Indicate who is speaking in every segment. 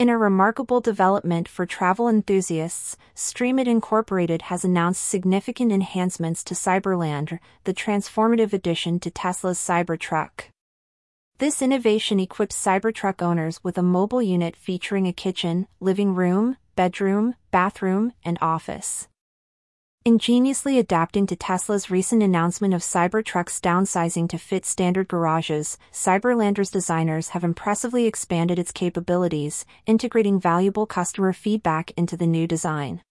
Speaker 1: In a remarkable development for travel enthusiasts, Stream It Incorporated has announced significant enhancements to CyberLandr, the transformative addition to Tesla's Cybertruck. This innovation equips Cybertruck owners with a mobile unit featuring a kitchen, living room, bedroom, bathroom, and office. Ingeniously adapting to Tesla's recent announcement of Cybertruck's downsizing to fit standard garages, CyberLandr's designers have impressively expanded its capabilities, integrating valuable customer feedback into the new design.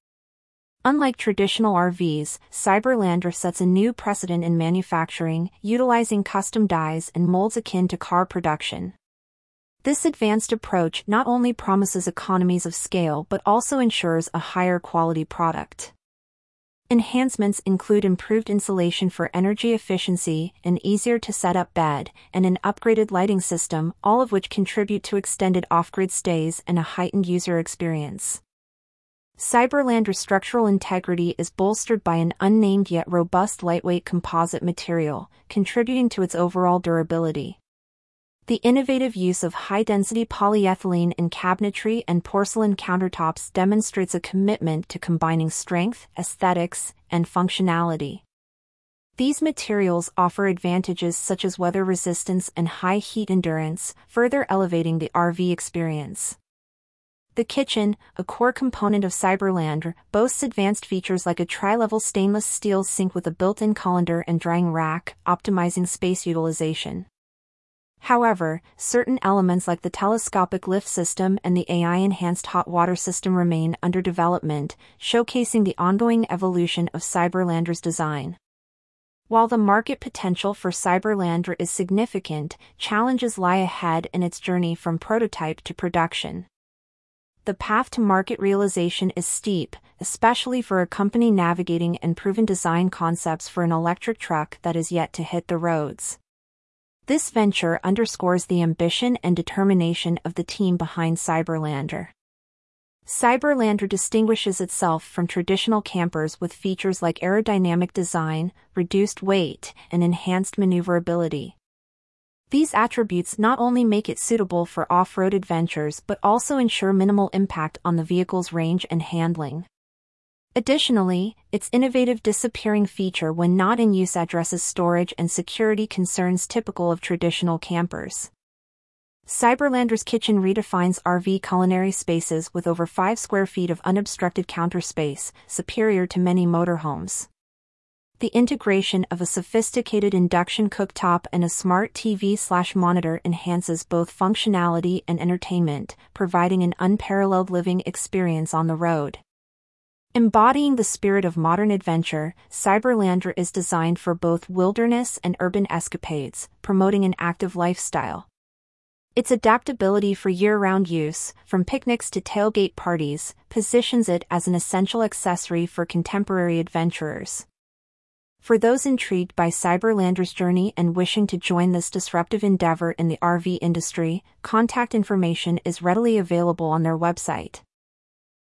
Speaker 1: Unlike traditional RVs, CyberLandr sets a new precedent in manufacturing, utilizing custom dies and molds akin to car production. This advanced approach not only promises economies of scale but also ensures a higher quality product. Enhancements include improved insulation for energy efficiency, an easier to set up bed, and an upgraded lighting system, all of which contribute to extended off grid stays and a heightened user experience. CyberLandr's structural integrity is bolstered by an unnamed yet robust lightweight composite material, contributing to its overall durability. The innovative use of high-density polyethylene in cabinetry and porcelain countertops demonstrates a commitment to combining strength, aesthetics, and functionality. These materials offer advantages such as weather resistance and high heat endurance, further elevating the RV experience. The kitchen, a core component of CyberLandr, boasts advanced features like a tri-level stainless steel sink with a built-in colander and drying rack, optimizing space utilization. However, certain elements like the telescopic lift system and the AI-enhanced hot water system remain under development, showcasing the ongoing evolution of CyberLandr's design. While the market potential for CyberLandr is significant, challenges lie ahead in its journey from prototype to production. The path to market realization is steep, especially for a company navigating and proven design concepts for an electric truck that is yet to hit the roads. This venture underscores the ambition and determination of the team behind CyberLandr. CyberLandr distinguishes itself from traditional campers with features like aerodynamic design, reduced weight, and enhanced maneuverability. These attributes not only make it suitable for off-road adventures but also ensure minimal impact on the vehicle's range and handling. Additionally, its innovative disappearing feature when not in use addresses storage and security concerns typical of traditional campers. CyberLandr's kitchen redefines RV culinary spaces with over 5 square feet of unobstructed counter space, superior to many motorhomes. The integration of a sophisticated induction cooktop and a smart TV slash monitor enhances both functionality and entertainment, providing an unparalleled living experience on the road. Embodying the spirit of modern adventure, CyberLandr is designed for both wilderness and urban escapades, promoting an active lifestyle. Its adaptability for year-round use, from picnics to tailgate parties, positions it as an essential accessory for contemporary adventurers. For those intrigued by CyberLandr's journey and wishing to join this disruptive endeavor in the RV industry, contact information is readily available on their website.